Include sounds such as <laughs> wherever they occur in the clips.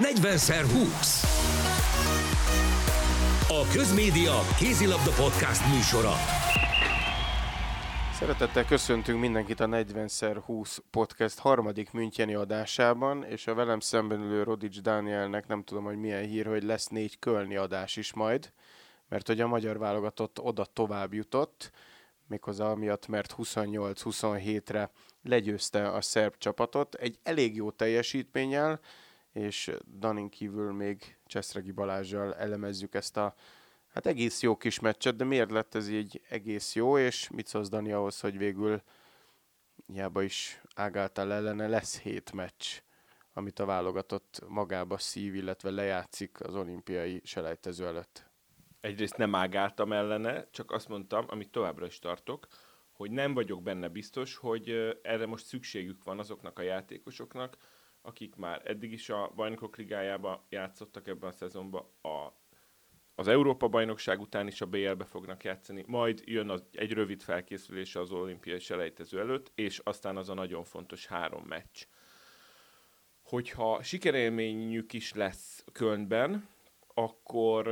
40x20. A Közmédia Kézilabda Podcast műsora. Szeretettel köszöntünk mindenkit a 40x20 podcast harmadik Müncheni adásában, és a velem szemben ülő Rodics Dánielnek nem tudom, hogy milyen hír, hogy lesz négy kölni adás is majd, mert hogy a magyar válogatott oda tovább jutott, méghozzá amiatt, mert 28-27-re legyőzte a szerb csapatot egy elég jó teljesítménnyel, és Danin kívül még Cseszregi Balázsjal elemezzük ezt a hát egész jó kis meccset, de miért lett ez így egész jó, és mit szólsz Dani ahhoz, hogy végül hiába is ágáltál ellene, lesz hét meccs, amit a válogatott magába szív, illetve lejátszik az olimpiai selejtező előtt. Egyrészt nem ágáltam ellene, csak azt mondtam, amit továbbra is tartok, hogy nem vagyok benne biztos, hogy erre most szükségük van azoknak a játékosoknak, akik már eddig is a bajnokok ligájába játszottak ebben a szezonban, a, az Európa bajnokság után is a BL-be fognak játszani, majd jön az, egy rövid felkészülés az olimpiai selejtező előtt, és aztán az a nagyon fontos három meccs. Hogyha sikerélményük is lesz Kölnben, akkor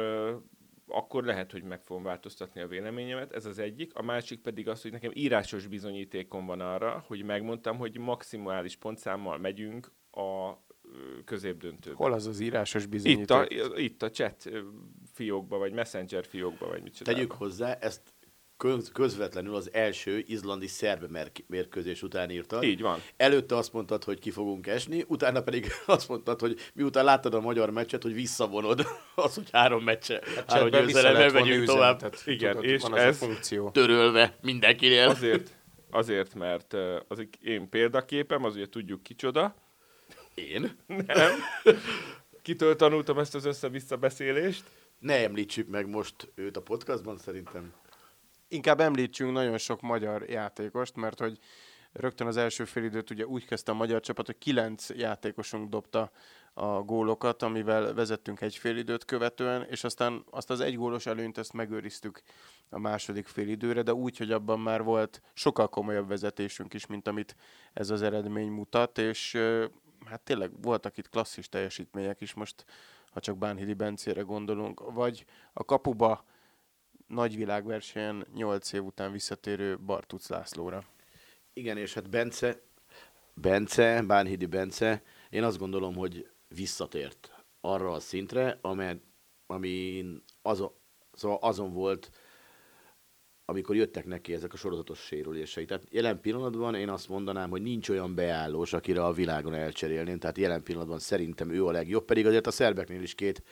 akkor lehet, hogy meg fogom változtatni a véleményemet, ez az egyik. A másik pedig az, hogy nekem írásos bizonyítékom van arra, hogy megmondtam, hogy maximális pontszámmal megyünk a középdöntőbe. Hol az az írásos bizonyíték? Itt a, itt a chat fiókba, vagy messenger fiókba, vagy mit Tegyük hozzá, ezt közvetlenül az első izlandi-szerb mérkőzés után írtad. Így van. Előtte azt mondtad, hogy ki fogunk esni, utána pedig <laughs> azt mondtad, hogy miután láttad a magyar meccset, hogy visszavonod <laughs> az, hogy három meccse, hát három győzelemmel megyünk tovább. Tehát, Igen, tudod, és ez, a funkció. törölve mindenkinél. Azért, azért, mert az én példaképem, az ugye tudjuk kicsoda. Én? Nem. Kitől tanultam ezt az össze-vissza beszélést? Ne említsük meg most őt a podcastban, szerintem inkább említsünk nagyon sok magyar játékost, mert hogy rögtön az első félidőt ugye úgy kezdte a magyar csapat, hogy kilenc játékosunk dobta a gólokat, amivel vezettünk egy félidőt követően, és aztán azt az egy gólos előnyt ezt megőriztük a második félidőre, de úgy, hogy abban már volt sokkal komolyabb vezetésünk is, mint amit ez az eredmény mutat, és hát tényleg voltak itt klasszis teljesítmények is most, ha csak Bánhidi Bencére gondolunk, vagy a kapuba nagyvilágversenyen 8 év után visszatérő Bartuc Lászlóra. Igen, és hát Bence, Bence, Bánhidi Bence, én azt gondolom, hogy visszatért arra a szintre, amely, ami azon, szóval azon volt, amikor jöttek neki ezek a sorozatos sérülései. Tehát jelen pillanatban én azt mondanám, hogy nincs olyan beállós, akire a világon elcserélném, tehát jelen pillanatban szerintem ő a legjobb, pedig azért a szerbeknél is két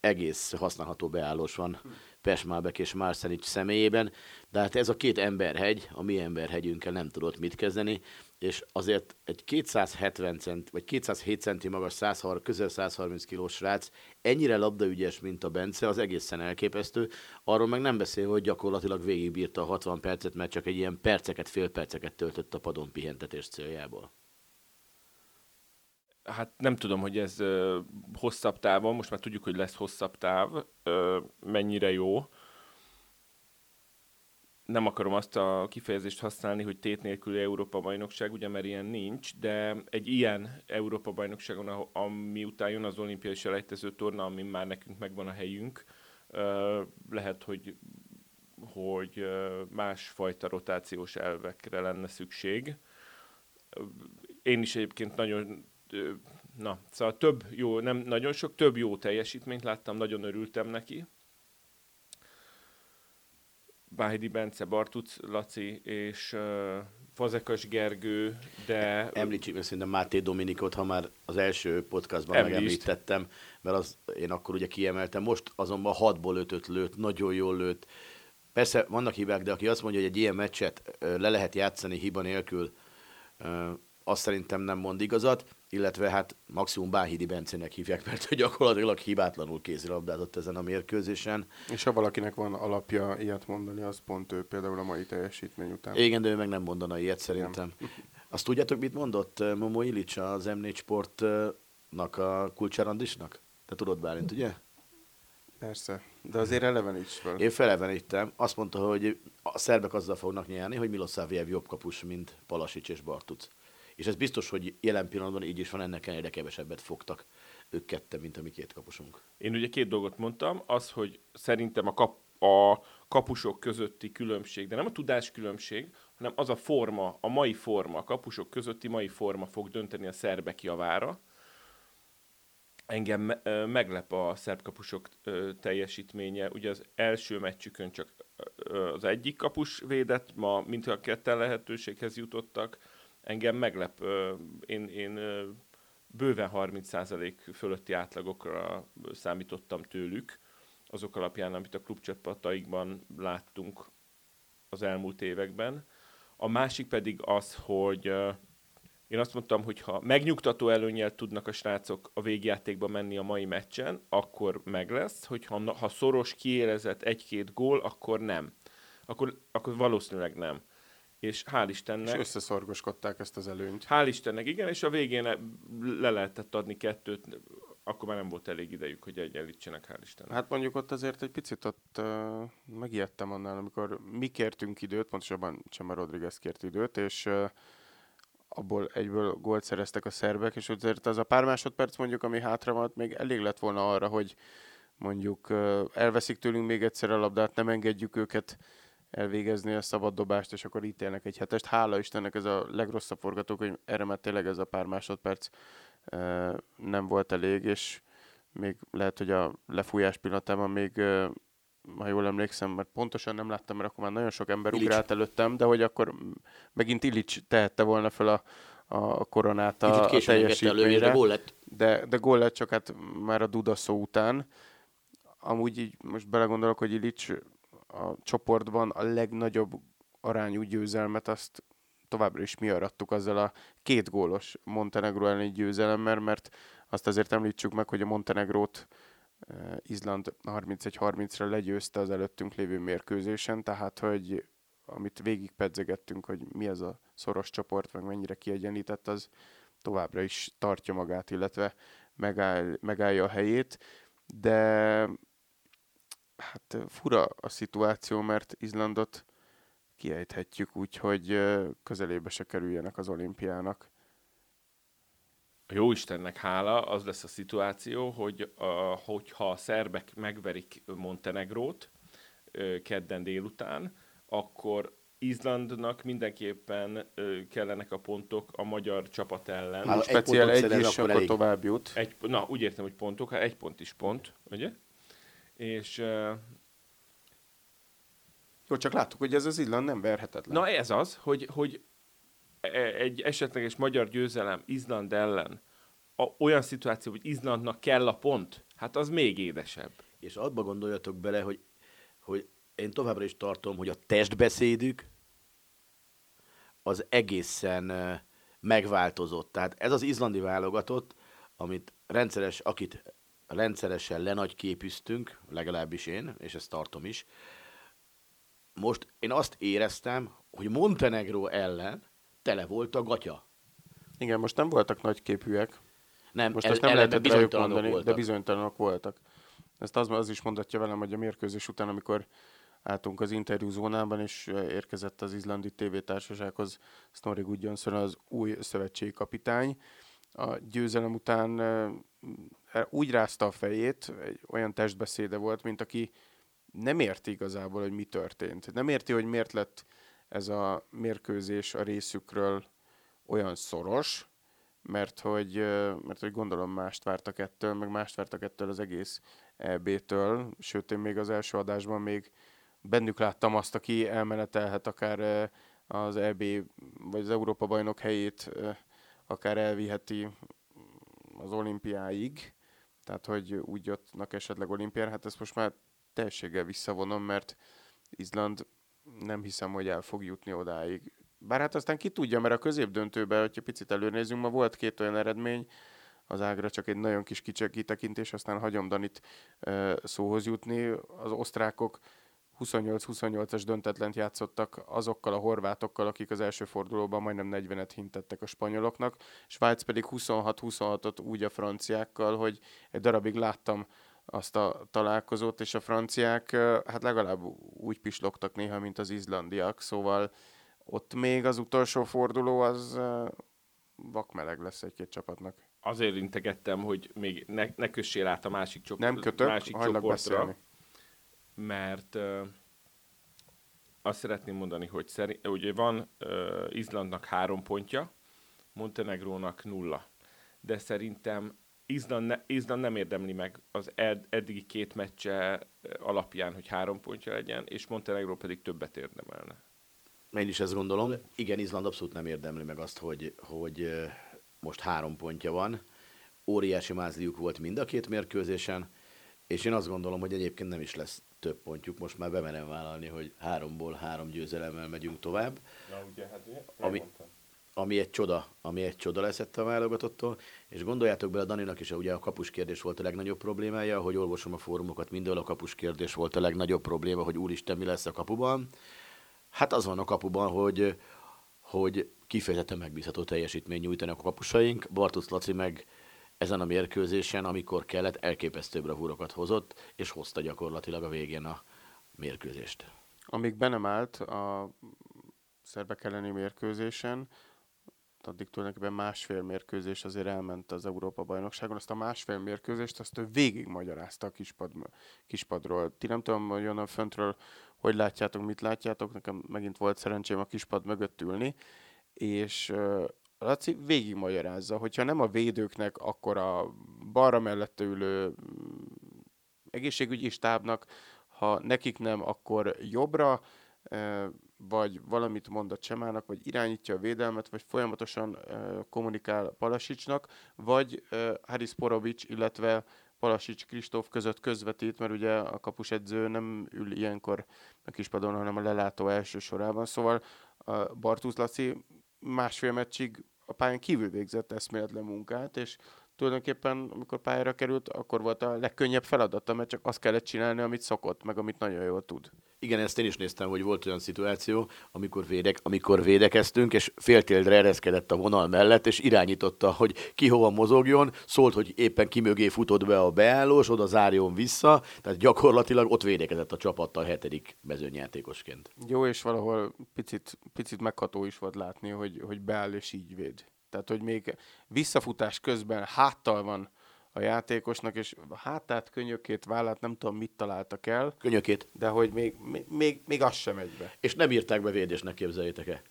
egész használható beállós van. Pesmábek és Marszenics személyében, de hát ez a két emberhegy, a mi emberhegyünkkel nem tudott mit kezdeni, és azért egy 270 cent, vagy 207 centi magas, 130, közel 130 kilós srác ennyire labdaügyes, mint a Bence, az egészen elképesztő. Arról meg nem beszél, hogy gyakorlatilag végigbírta a 60 percet, mert csak egy ilyen perceket, fél perceket töltött a padon pihentetés céljából hát nem tudom, hogy ez ö, hosszabb távon, most már tudjuk, hogy lesz hosszabb táv, ö, mennyire jó. Nem akarom azt a kifejezést használni, hogy tét nélküli Európa-bajnokság, ugye, mert ilyen nincs, de egy ilyen Európa-bajnokságon, ami után jön az olimpiai selejtező torna, amin már nekünk megvan a helyünk, lehet, hogy hogy másfajta rotációs elvekre lenne szükség. Én is egyébként nagyon na, szóval több jó, nem nagyon sok, több jó teljesítményt láttam, nagyon örültem neki. Báhidi Bence, Bartuc Laci és Fazekas Gergő, de... Említsük meg szerintem Máté Dominikot, ha már az első podcastban Említsd. megemlítettem, mert az, én akkor ugye kiemeltem. Most azonban 6-ból 5 lőtt, nagyon jól lőtt. Persze vannak hibák, de aki azt mondja, hogy egy ilyen meccset le lehet játszani hiba nélkül, azt szerintem nem mond igazat illetve hát maximum Báhidi Bencének hívják, mert gyakorlatilag hibátlanul kézilabdázott ezen a mérkőzésen. És ha valakinek van alapja ilyet mondani, az pont ő például a mai teljesítmény után. Igen, de ő meg nem mondana ilyet szerintem. Nem. <laughs> Azt tudjátok, mit mondott eh, Momo Ilic az M4 Sportnak a kulcsárandisnak? Te tudod Bálint, ugye? Persze, de azért eleveníts fel. Én felelevenítem. Azt mondta, hogy a szerbek azzal fognak nyerni, hogy Milosavljev jobb kapus, mint Palasics és Bartuc és ez biztos, hogy jelen pillanatban így is van, ennek ellenére kevesebbet fogtak ők ketten, mint a mi két kapusunk. Én ugye két dolgot mondtam, az, hogy szerintem a, kap, a kapusok közötti különbség, de nem a tudás különbség, hanem az a forma, a mai forma, a kapusok közötti mai forma fog dönteni a szerbek javára. Engem me- meglep a szerb kapusok teljesítménye. Ugye az első meccsükön csak az egyik kapus védett, ma mint a ketten lehetőséghez jutottak. Engem meglep, én, én bőven 30% fölötti átlagokra számítottam tőlük, azok alapján, amit a klubcsapataikban láttunk az elmúlt években. A másik pedig az, hogy én azt mondtam, hogy ha megnyugtató előnyel tudnak a srácok a végjátékba menni a mai meccsen, akkor meg lesz, hogyha ha szoros, kiélezett egy-két gól, akkor nem. Akkor, akkor valószínűleg nem. És hál' És Istennek... összeszorgoskodták ezt az előnyt. Hál' Istennek, igen, és a végén le lehetett adni kettőt, akkor már nem volt elég idejük, hogy egyenlítsenek, hál' Istennek. Hát mondjuk ott azért egy picit ott uh, megijedtem annál, amikor mi kértünk időt, pontosabban Csema Rodriguez kért időt, és uh, abból egyből gólt szereztek a szerbek, és azért az a pár másodperc mondjuk, ami hátra volt, még elég lett volna arra, hogy mondjuk uh, elveszik tőlünk még egyszer a labdát, nem engedjük őket elvégezni a szabad dobást, és akkor ítélnek egy hetest. Hála Istennek ez a legrosszabb forgatókönyv, erre már tényleg ez a pár másodperc uh, nem volt elég, és még lehet, hogy a lefújás pillanatában még, uh, ha jól emlékszem, mert pontosan nem láttam, mert akkor már nagyon sok ember Illich. ugrált előttem, de hogy akkor megint Illich tehette volna fel a, a koronát a, a és de teljesítményre. gól lett. De, de gól lett csak hát már a Duda szó után. Amúgy így most belegondolok, hogy Illich a csoportban a legnagyobb arányú győzelmet azt továbbra is mi arattuk azzal a két gólos Montenegro elleni győzelemmel, mert azt azért említsük meg, hogy a Montenegrót eh, Izland 31-30-ra legyőzte az előttünk lévő mérkőzésen, tehát hogy amit végig pedzegettünk, hogy mi ez a szoros csoport, meg mennyire kiegyenlített, az továbbra is tartja magát, illetve megáll, megállja a helyét, de hát fura a szituáció, mert Izlandot kiejthetjük úgy, hogy közelébe se kerüljenek az olimpiának. A jó Istennek hála, az lesz a szituáció, hogy a, hogyha a szerbek megverik Montenegrót kedden délután, akkor Izlandnak mindenképpen ö, kellenek a pontok a magyar csapat ellen. Hát, egy Speciál egy szerez, is, akkor akkor elég. tovább jut. Egy, na, úgy értem, hogy pontok, hát egy pont is pont, ugye? És Jó, csak láttuk, hogy ez az Izland nem verhetetlen. na ez az, hogy, hogy e- egy esetleges magyar győzelem Izland ellen a, olyan szituáció, hogy Izlandnak kell a pont, hát az még édesebb. És abba gondoljatok bele, hogy, hogy én továbbra is tartom, hogy a testbeszédük az egészen megváltozott. Tehát ez az izlandi válogatott, amit rendszeres, akit rendszeresen lenagyképűztünk, legalábbis én, és ezt tartom is, most én azt éreztem, hogy Montenegro ellen tele volt a gatya. Igen, most nem voltak nagyképűek. Nem, Most el- ezt nem lehetett rájuk mondani, voltak. de bizonytalanok voltak. Ezt az, az is mondatja velem, hogy a mérkőzés után, amikor álltunk az interjúzónában, és érkezett az izlandi tévétársasághoz Snorri Gudjonsson, az új szövetségi kapitány. A győzelem után ö, e, úgy rázta a fejét, egy olyan testbeszéde volt, mint aki nem érti igazából, hogy mi történt. Nem érti, hogy miért lett ez a mérkőzés a részükről olyan szoros, mert hogy, ö, mert hogy gondolom mást vártak ettől, meg mást vártak ettől az egész EB-től, sőt én még az első adásban még bennük láttam azt, aki elmenetelhet akár ö, az EB vagy az Európa bajnok helyét akár elviheti az olimpiáig, tehát hogy úgy jöttnek esetleg olimpiára, hát ezt most már teljességgel visszavonom, mert Izland nem hiszem, hogy el fog jutni odáig. Bár hát aztán ki tudja, mert a középdöntőben, hogyha picit előnézünk, ma volt két olyan eredmény, az ágra csak egy nagyon kis kitekintés, aztán hagyom Danit ö, szóhoz jutni. Az osztrákok 28-28-as döntetlent játszottak azokkal a horvátokkal, akik az első fordulóban majdnem 40-et hintettek a spanyoloknak. Svájc pedig 26-26-ot úgy a franciákkal, hogy egy darabig láttam azt a találkozót, és a franciák hát legalább úgy pislogtak néha, mint az izlandiak, szóval ott még az utolsó forduló az vakmeleg lesz egy-két csapatnak. azért integettem, hogy még ne, ne kössél át a másik, csop- Nem kötök, másik csoportra, beszélni. Mert azt szeretném mondani, hogy szeri, ugye van uh, Izlandnak három pontja, Montenegrónak nulla. De szerintem Izland, ne, Izland nem érdemli meg az ed, eddigi két meccse alapján, hogy három pontja legyen, és Montenegró pedig többet érdemelne. Én is ezt gondolom. Igen, Izland abszolút nem érdemli meg azt, hogy, hogy ö, most három pontja van. Óriási mázliuk volt mind a két mérkőzésen, és én azt gondolom, hogy egyébként nem is lesz több pontjuk. Most már bemerem vállalni, hogy háromból három győzelemmel megyünk tovább. Na ugye, hát ugye, Ami- ami egy csoda, ami egy csoda lesz a válogatottól, és gondoljátok bele, Daninak is ugye a kapus kérdés volt a legnagyobb problémája, hogy olvasom a fórumokat, mindenhol a kapus kérdés volt a legnagyobb probléma, hogy úristen, mi lesz a kapuban. Hát az van a kapuban, hogy, hogy kifejezetten megbízható teljesítmény nyújtanak a kapusaink, Bartusz Laci meg ezen a mérkőzésen, amikor kellett, elképesztő bravúrokat hozott, és hozta gyakorlatilag a végén a mérkőzést. Amíg be nem állt a szerbek elleni mérkőzésen, addig tulajdonképpen másfél mérkőzés azért elment az Európa-bajnokságon. Azt a másfél mérkőzést azt ő végig magyarázta a kispad, kispadról. Ti nem tudom, hogy onnan föntről hogy látjátok, mit látjátok. Nekem megint volt szerencsém a kispad mögött ülni, és Laci végig magyarázza, hogyha nem a védőknek, akkor a balra mellette ülő mm, egészségügyi stábnak, ha nekik nem, akkor jobbra, vagy valamit mond a Csemának, vagy irányítja a védelmet, vagy folyamatosan kommunikál Palasicsnak, vagy Haris Porovics, illetve Palasics Kristóf között közvetít, mert ugye a kapusedző nem ül ilyenkor a kispadon, hanem a lelátó első sorában. Szóval Bartusz Laci másfél meccsig a pályán kívül végzett eszméletlen munkát, és tulajdonképpen, amikor pályára került, akkor volt a legkönnyebb feladata, mert csak azt kellett csinálni, amit szokott, meg amit nagyon jól tud. Igen, ezt én is néztem, hogy volt olyan szituáció, amikor, védek, amikor védekeztünk, és féltéldre ereszkedett a vonal mellett, és irányította, hogy ki hova mozogjon, szólt, hogy éppen ki mögé futott be a beállós, oda zárjon vissza, tehát gyakorlatilag ott védekezett a csapattal hetedik mezőnyjátékosként. Jó, és valahol picit, picit megható is volt látni, hogy, hogy beáll és így véd. Tehát, hogy még visszafutás közben háttal van a játékosnak, és a hátát, könyökét, vállát, nem tudom, mit találtak el, Könyökét. de hogy még, még, még, még az sem megy be. És nem írták be védésnek, képzeljétek el.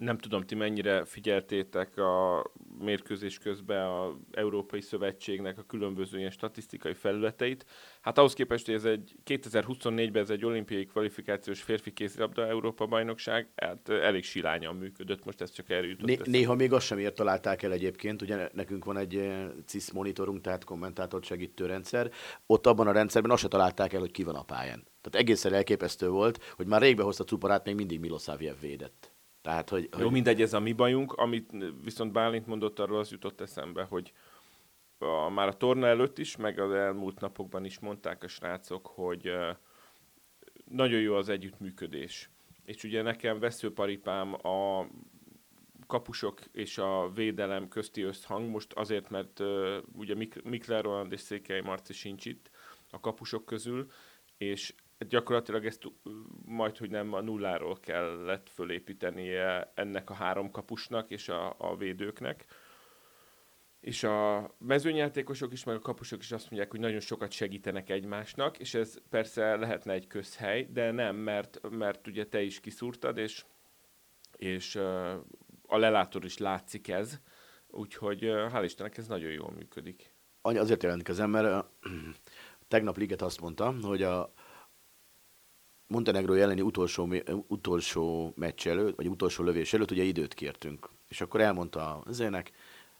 Nem tudom, ti mennyire figyeltétek a mérkőzés közben a Európai Szövetségnek a különböző ilyen statisztikai felületeit. Hát ahhoz képest, hogy ez egy 2024-ben ez egy olimpiai kvalifikációs férfi kézilabda Európa bajnokság, hát elég silányan működött, most ez csak erre jutott Né- néha még azt sem ért találták el egyébként, ugye nekünk van egy eh, CIS monitorunk, tehát kommentátor segítő rendszer, ott abban a rendszerben azt se találták el, hogy ki van a pályán. Tehát egészen elképesztő volt, hogy már rég behozta Cuparát, még mindig Milosaviev védett. Tehát, hogy, Jó, hogy mindegy, ez a mi bajunk, amit viszont Bálint mondott, arról az jutott eszembe, hogy a, már a torna előtt is, meg az elmúlt napokban is mondták a srácok, hogy nagyon jó az együttműködés. És ugye nekem veszőparipám a kapusok és a védelem közti összhang, most azért, mert uh, ugye Mik- Mikler Roland és Székely Marci sincs itt a kapusok közül, és gyakorlatilag ezt majd, hogy nem a nulláról kellett fölépítenie ennek a három kapusnak és a, a védőknek. És a mezőnyjátékosok is, meg a kapusok is azt mondják, hogy nagyon sokat segítenek egymásnak, és ez persze lehetne egy közhely, de nem, mert, mert ugye te is kiszúrtad, és, és a lelátor is látszik ez, úgyhogy hál' Istennek ez nagyon jól működik. Azért jelentkezem, mert <clears throat> tegnap Liget azt mondta, hogy a Montenegro elleni utolsó, utolsó meccs előtt, vagy utolsó lövés előtt ugye időt kértünk. És akkor elmondta az ének,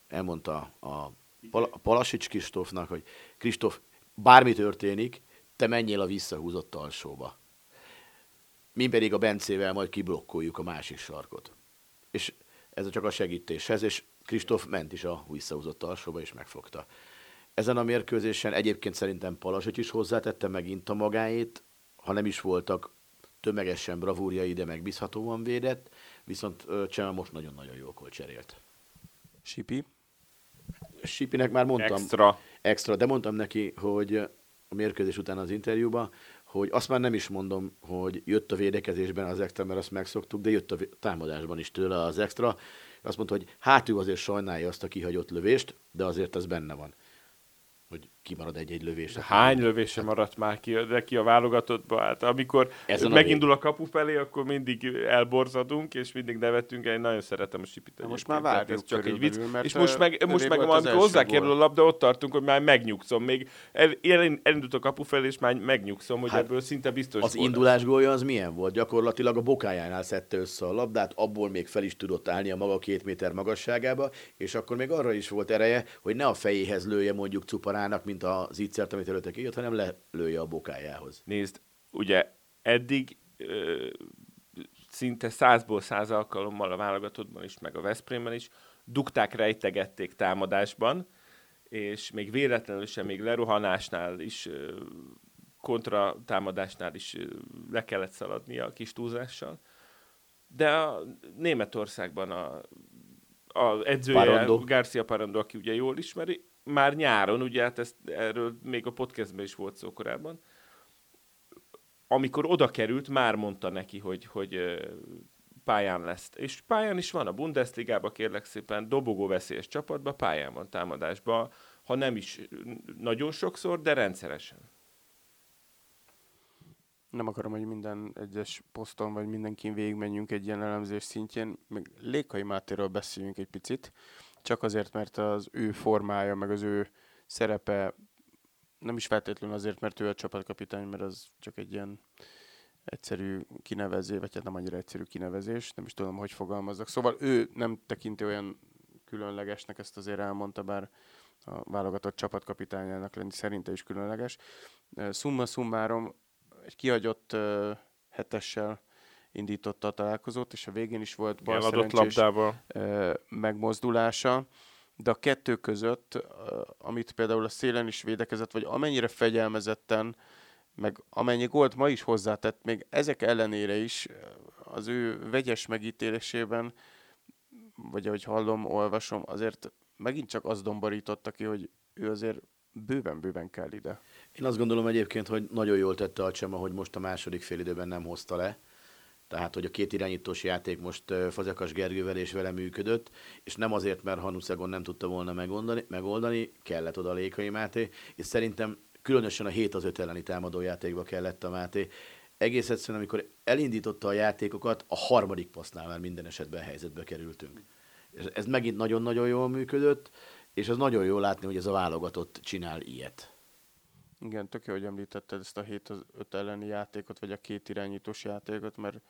elmondta a, Pal- a Palasics Kristófnak, hogy Kristóf, bármi történik, te menjél a visszahúzott alsóba. Mi pedig a Bencével majd kiblokkoljuk a másik sarkot. És ez csak a segítéshez, és Kristóf ment is a visszahúzott alsóba, és megfogta. Ezen a mérkőzésen egyébként szerintem Palasics is hozzátette megint a magáét, ha nem is voltak tömegesen bravúrjai, de megbízhatóan védett, viszont Csema most nagyon-nagyon jól volt cserélt. Sipi. Sipinek már mondtam, Extra. extra, de mondtam neki, hogy a mérkőzés után az interjúban, hogy azt már nem is mondom, hogy jött a védekezésben az extra, mert azt megszoktuk, de jött a támadásban is tőle az extra. Azt mondta, hogy hát ő azért sajnálja azt a kihagyott lövést, de azért ez benne van hogy kimarad egy-egy lövés. Hány lövése maradt már ki, de ki a válogatottba? Hát amikor Ezen megindul a, a kapu felé, akkor mindig elborzadunk, és mindig nevetünk. Én nagyon szeretem a sipit. Most már várjuk ez csak egy vicc. És most meg, most meg amikor hozzákerül a labda, ott tartunk, hogy már megnyugszom. Még el, elindult a kapu felé, és már megnyugszom, hogy hát ebből szinte biztos Az indulás gólja az milyen volt? Gyakorlatilag a bokájánál szedte össze a labdát, abból még fel is tudott állni a maga két méter magasságába, és akkor még arra is volt ereje, hogy ne a fejéhez lője mondjuk cuparán magának, mint az ígyszert, amit előtte kijött, hanem lelője a bokájához. Nézd, ugye eddig ö, szinte százból száz alkalommal a válogatottban is, meg a Veszprémben is dugták, rejtegették támadásban, és még véletlenül sem, még lerohanásnál is, kontra támadásnál is le kellett szaladnia a kis túlzással. De a Németországban a, a edzője, Parando. Garcia Parando, aki ugye jól ismeri, már nyáron, ugye hát ezt, erről még a podcastben is volt szó korábban, amikor oda került, már mondta neki, hogy, hogy pályán lesz. És pályán is van a Bundesligába, kérlek szépen, dobogó veszélyes csapatba, pályán van támadásba, ha nem is nagyon sokszor, de rendszeresen. Nem akarom, hogy minden egyes poszton, vagy mindenkin végigmenjünk egy ilyen elemzés szintjén. Meg Lékai Mátéről beszéljünk egy picit csak azért, mert az ő formája, meg az ő szerepe nem is feltétlenül azért, mert ő a csapatkapitány, mert az csak egy ilyen egyszerű kinevezés, vagy hát nem annyira egyszerű kinevezés, nem is tudom, hogy fogalmazzak. Szóval ő nem tekinti olyan különlegesnek, ezt azért elmondta, bár a válogatott csapatkapitányának lenni szerinte is különleges. Summa summarum, egy kihagyott hetessel indította a találkozót, és a végén is volt bal labdával. megmozdulása, de a kettő között, amit például a szélen is védekezett, vagy amennyire fegyelmezetten, meg amennyi gólt ma is hozzátett, még ezek ellenére is az ő vegyes megítélésében, vagy ahogy hallom, olvasom, azért megint csak az domborította ki, hogy ő azért bőven-bőven kell ide. Én azt gondolom egyébként, hogy nagyon jól tette a Csema, hogy most a második félidőben nem hozta le, tehát hogy a két irányítós játék most Fazekas Gergővel és vele működött, és nem azért, mert Hanuszegon nem tudta volna megoldani, megoldani kellett oda Lékai Máté, és szerintem különösen a 7 az 5 elleni támadójátékba kellett a Máté. Egész egyszerűen, amikor elindította a játékokat, a harmadik passznál már minden esetben helyzetbe kerültünk. És ez megint nagyon-nagyon jól működött, és az nagyon jól látni, hogy ez a válogatott csinál ilyet. Igen, tök jó, hogy említetted ezt a 7 az 5 elleni játékot, vagy a két irányítós játékot, mert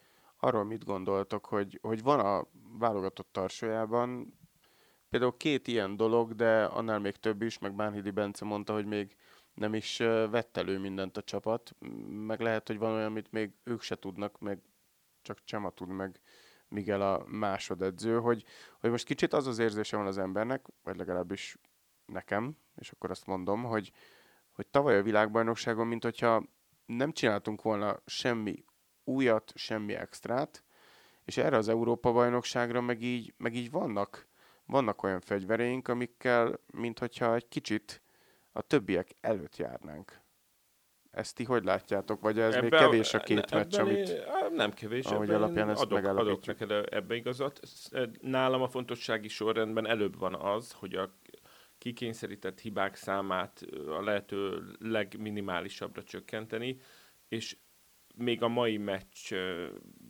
arról mit gondoltok, hogy, hogy van a válogatott tarsójában például két ilyen dolog, de annál még több is, meg Bánhidi Bence mondta, hogy még nem is vett elő mindent a csapat, meg lehet, hogy van olyan, amit még ők se tudnak, meg csak Csema tud, meg Miguel a másodedző, hogy, hogy most kicsit az az érzése van az embernek, vagy legalábbis nekem, és akkor azt mondom, hogy, hogy tavaly a világbajnokságon, mint hogyha nem csináltunk volna semmi újat, semmi extrát, és erre az Európa-bajnokságra meg így, meg így vannak, vannak olyan fegyvereink, amikkel, mint hogyha egy kicsit a többiek előtt járnánk. Ezt ti hogy látjátok? Vagy ez ebbe még kevés a két meccs, amit... Nem kevés, ahogy alapján ezt adok, adok neked ebbe igazat. Nálam a fontossági sorrendben előbb van az, hogy a kikényszerített hibák számát a lehető legminimálisabbra csökkenteni, és még a mai meccs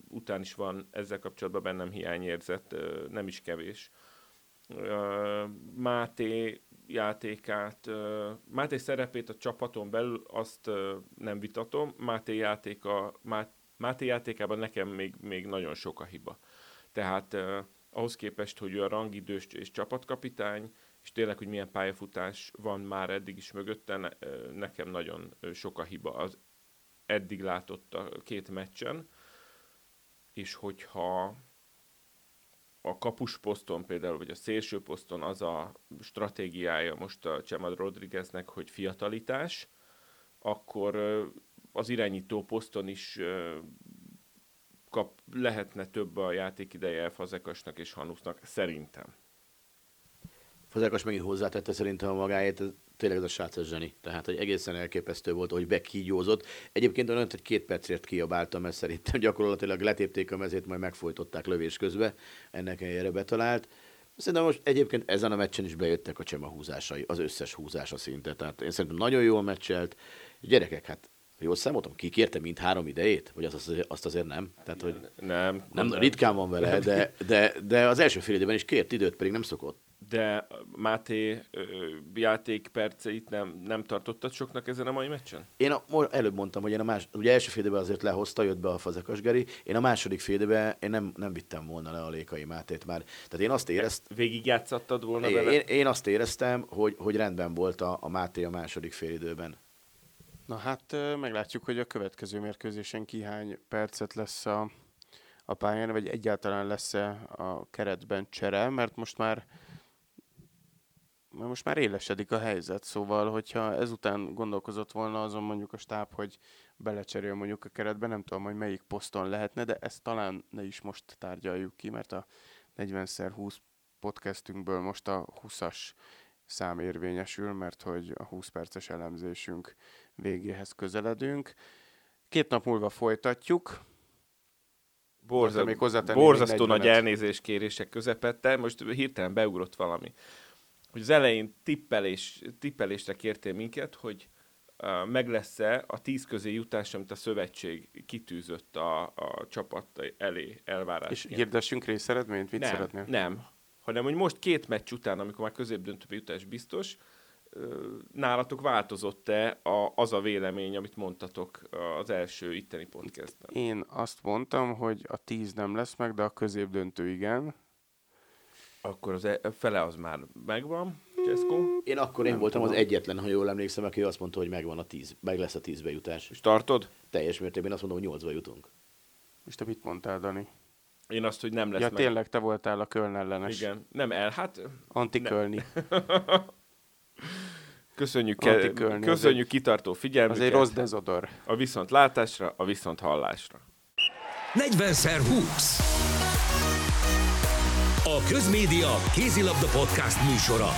után is van ezzel kapcsolatban bennem hiányérzet, nem is kevés. Máté játékát, Máté szerepét a csapaton belül azt nem vitatom, Máté, játéka, Máté játékában nekem még, még nagyon sok a hiba. Tehát ahhoz képest, hogy ő a rangidős és csapatkapitány, és tényleg, hogy milyen pályafutás van már eddig is mögötte, nekem nagyon sok a hiba. Az eddig látott a két meccsen, és hogyha a kapusposzton például, vagy a szélső poszton az a stratégiája most a Csemad Rodrigueznek, hogy fiatalitás, akkor az irányító poszton is kap, lehetne több a játékideje Fazekasnak és Hanusznak, szerintem. Fazekas megint hozzátette szerintem a magáét, tényleg ez a srác ez zseni. Tehát, hogy egészen elképesztő volt, hogy bekígyózott. Egyébként olyan, hogy két percért kiabáltam, mert szerintem gyakorlatilag letépték a mezét, majd megfojtották lövés közben. Ennek helyére betalált. Szerintem most egyébként ezen a meccsen is bejöttek a csema húzásai, az összes húzása szinte. Tehát én szerintem nagyon jól meccselt. Gyerekek, hát jól számoltam, ki kérte mind három idejét? Vagy azt, azért, azt azért nem? Tehát, hogy Nem. nem, ritkán van vele, de, de, de az első fél időben is kért időt, pedig nem szokott. De Máté játékperceit nem, nem tartottad soknak ezen a mai meccsen? Én a, előbb mondtam, hogy én a más, ugye első fél időben azért lehozta, jött be a Fazekas Geri, én a második fél időben én nem, nem vittem volna le a Lékai Mátét már. Tehát én azt éreztem, Végigjátszattad volna én, vele? én, én azt éreztem, hogy, hogy rendben volt a, a Máté a második fél időben. Na hát meglátjuk, hogy a következő mérkőzésen ki hány percet lesz a, a pályán, vagy egyáltalán lesz-e a keretben csere, mert most már mert most már élesedik a helyzet, szóval, hogyha ezután gondolkozott volna azon mondjuk a stáb, hogy belecserél mondjuk a keretbe, nem tudom, hogy melyik poszton lehetne, de ezt talán ne is most tárgyaljuk ki, mert a 40x20 podcastünkből most a 20-as szám érvényesül, mert hogy a 20 perces elemzésünk végéhez közeledünk. Két nap múlva folytatjuk. Borza, még borzasztó még 40-et. nagy elnézéskérések közepette, most hirtelen beugrott valami. Hogy az elején tippelés, tippelésre kértél minket, hogy uh, meg lesz-e a tíz közé jutás, amit a szövetség kitűzött a, a csapat elé És elvárásként. hirdessünk részeredményt? Mit nem, szeretnél? nem. Hanem, hogy most két meccs után, amikor már középdöntőbe jutás biztos, nálatok változott-e a, az a vélemény, amit mondtatok az első itteni podcastben? Én azt mondtam, hogy a 10 nem lesz meg, de a középdöntő igen. Akkor az e- fele az már megvan, Cseszkó. Én akkor én Nem voltam tudom. az egyetlen, ha jól emlékszem, aki azt mondta, hogy megvan a tíz, meg lesz a tíz bejutás. És tartod? Teljes mértékben azt mondom, hogy nyolcba jutunk. És te mit mondtál, Dani? Én azt, hogy nem lesz ja, meg. tényleg te voltál a Köln ellenes. Igen. Nem el, hát Antikölni. <laughs> köszönjük, Anti ke- Kölni, köszönjük kitartó figyelmüket. Az egy rossz dezodor. A viszont látásra, a viszont hallásra. 40x20. A Közmédia kézilabda podcast műsora.